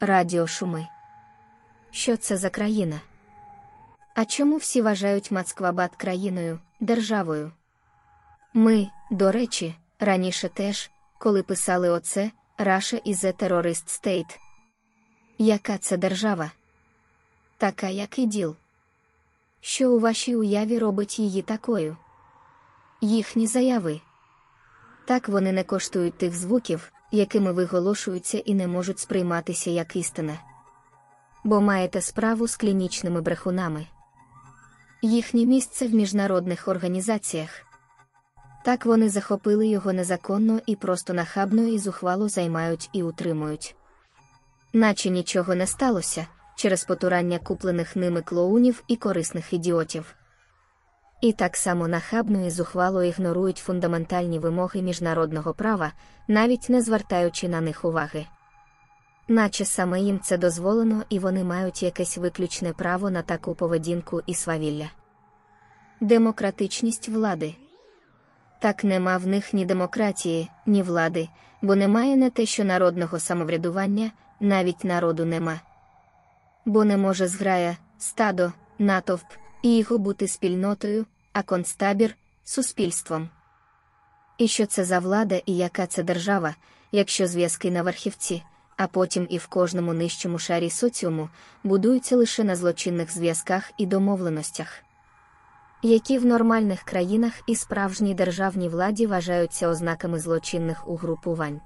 Радіошуми. Що це за країна? А чому всі вважають Мацквабад країною, державою? Ми, до речі, раніше теж, коли писали оце, Russia is a terrorist state. Яка це держава? Така, як і діл. Що у вашій уяві робить її такою? Їхні заяви. Так вони не коштують тих звуків, якими виголошуються і не можуть сприйматися як істина. Бо маєте справу з клінічними брехунами. Їхнє місце в міжнародних організаціях. Так вони захопили його незаконно і просто нахабно і зухвало займають і утримують. Наче нічого не сталося через потурання куплених ними клоунів і корисних ідіотів. І так само нахабно і зухвало ігнорують фундаментальні вимоги міжнародного права, навіть не звертаючи на них уваги. Наче саме їм це дозволено і вони мають якесь виключне право на таку поведінку і свавілля. Демократичність влади. Так нема в них ні демократії, ні влади, бо немає не те, що народного самоврядування, навіть народу нема. Бо не може зграя, стадо, натовп і його бути спільнотою, а концтабір суспільством. І що це за влада і яка це держава, якщо зв'язки на верхівці, а потім і в кожному нижчому шарі соціуму будуються лише на злочинних зв'язках і домовленостях які в нормальних країнах і справжній державній владі вважаються ознаками злочинних угрупувань.